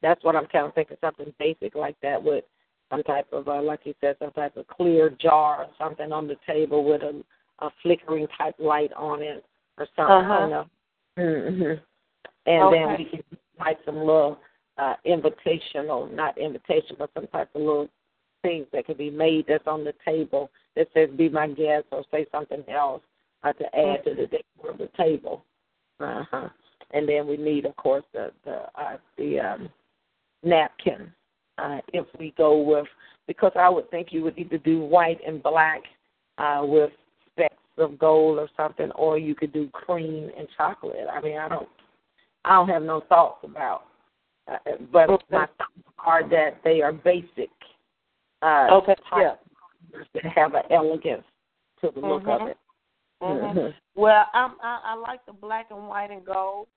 B: That's what I'm kind of thinking. Something basic like that with some type of, uh, like you said, some type of clear jar or something on the table with a, a flickering type light on it or something. I don't know. hmm And then
C: Okay.
B: we can write some little uh, invitational, not invitation, but some type of little things that can be made that's on the table that says "Be my guest" or say something else uh, to add to the decor of the table. Uh huh. And then we need, of course, the the uh, the um, napkin uh, if we go with because I would think you would either do white and black uh, with specks of gold or something, or you could do cream and chocolate. I mean, I don't, I don't have no thoughts about, uh, but my thoughts are that they are basic. Uh,
C: Okay,
B: type That have an elegance to the look of
C: Mhm.
B: it.
C: Mhm.
B: Mhm.
C: Well, I'm, I I like the black and white and gold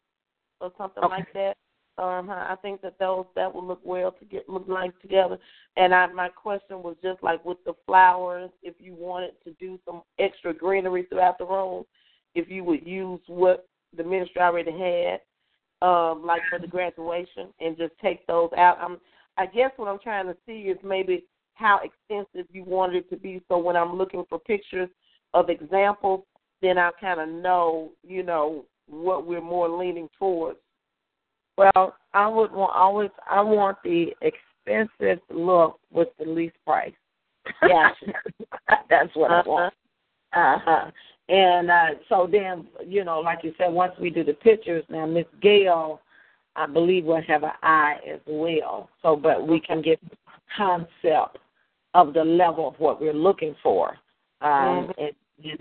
C: or something
B: Okay.
C: like that. Um, I think that those that will look well to get look nice together. And I my question was just like with the flowers, if you wanted to do some extra greenery throughout the room, if you would use what the ministry already had, um, like for the graduation, and just take those out. I'm I guess what I'm trying to see is maybe how extensive you wanted it to be. So when I'm looking for pictures of examples, then I kind of know, you know, what we're more leaning towards.
B: Well, I would want always. I want the expensive look with the least price.
C: Gotcha.
B: That's what I
C: Uh-huh.
B: want. Uh huh. And uh, so then, you know, like you said, once we do the pictures, now Miss Gail, I believe will have an eye as well. So, but we can get concept of the level of what we're looking for, um, and, and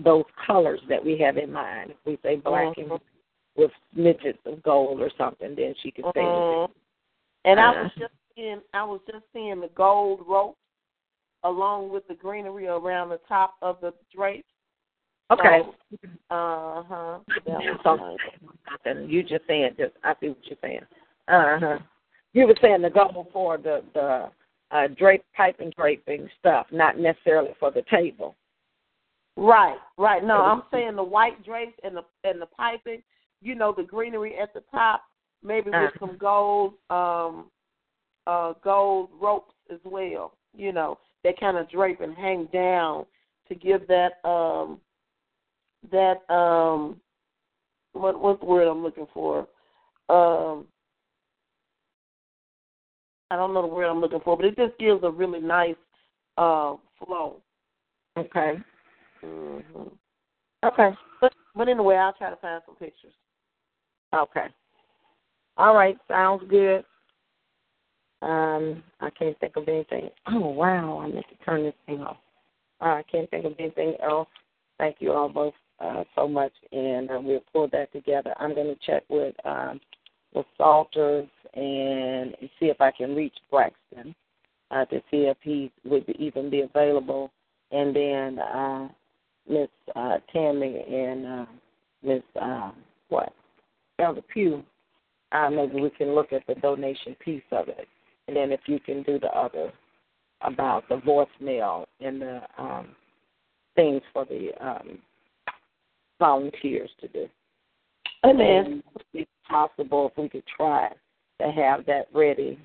B: those colors that we have in mind. If we say black and with midgets of gold or something, then she could say.
C: Mhm. And I was
B: Uh.
C: just seeing, I was just seeing the gold rope along with the greenery around the top of the drapes.
B: Okay.
C: Uh huh. Was nice.
B: You just saying just I see what you're saying. Uh huh. You were saying the gold for the the uh, drape pipe and draping stuff, not necessarily for the table.
C: Right, right. No, I'm saying the white drapes and the and the piping. You know, the greenery at the top, maybe with
B: Uh-huh.
C: some gold, um, uh, gold ropes as well. You know, they kind of drape and hang down to give that um, that um, what what's the word I'm looking for? Um, I don't know the word I'm looking for, but it just gives a really nice uh, flow.
B: Okay.
C: Hmm
B: Okay.
C: But but anyway, I'll try to find some pictures.
B: Okay. All right. Sounds good. Um, I can't think of anything. Oh wow! I meant to turn this thing off. Uh, I can't think of anything else. Thank you all both uh, so much, and uh, we'll pull that together. I'm going to check with um, with Salters and see if I can reach Braxton uh, to see if he would even be available, and then uh, Miss uh, Tammy and uh, Miss uh, what Elder Pugh. Uh, maybe we can look at the donation piece of it, and then if you can do the other about the voicemail and the um, things for the um, volunteers to do.
C: Amen.
B: And If possible, if we could try to have that ready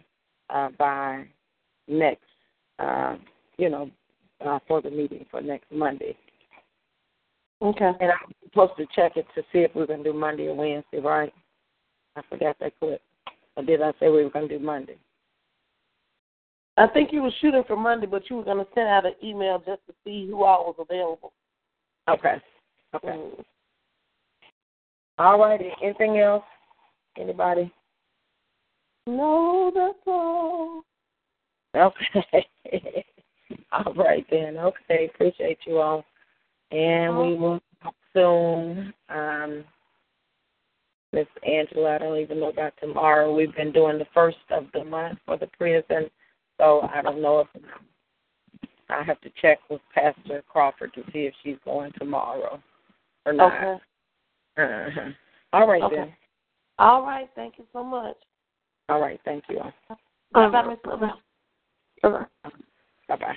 B: uh, by next, uh, you know, uh, for the meeting for next Monday.
C: Okay.
B: And I'm supposed to check it to see if we're going to do Monday or Wednesday, right? I forgot that clip. Or did I say we were going to do Monday?
C: I think you were shooting for Monday, but you were going to send out an email just to see who all was available.
B: Okay. Okay.
C: Mm.
B: All righty. Anything else? Anybody?
C: No, that's all.
B: Okay. all right then. Okay. Appreciate you all. And we will talk soon. Um, Miss Angela, I don't even know about tomorrow. We've been doing the first of the month for the prison, so I don't know if I have to check with Pastor Crawford to see if she's going tomorrow or not.
C: Okay.
B: Uh-huh. All right
C: Okay.
B: then.
C: All right. Thank you so much.
B: All right. Thank you.
C: Bye bye, Miss Love.
B: Bye bye.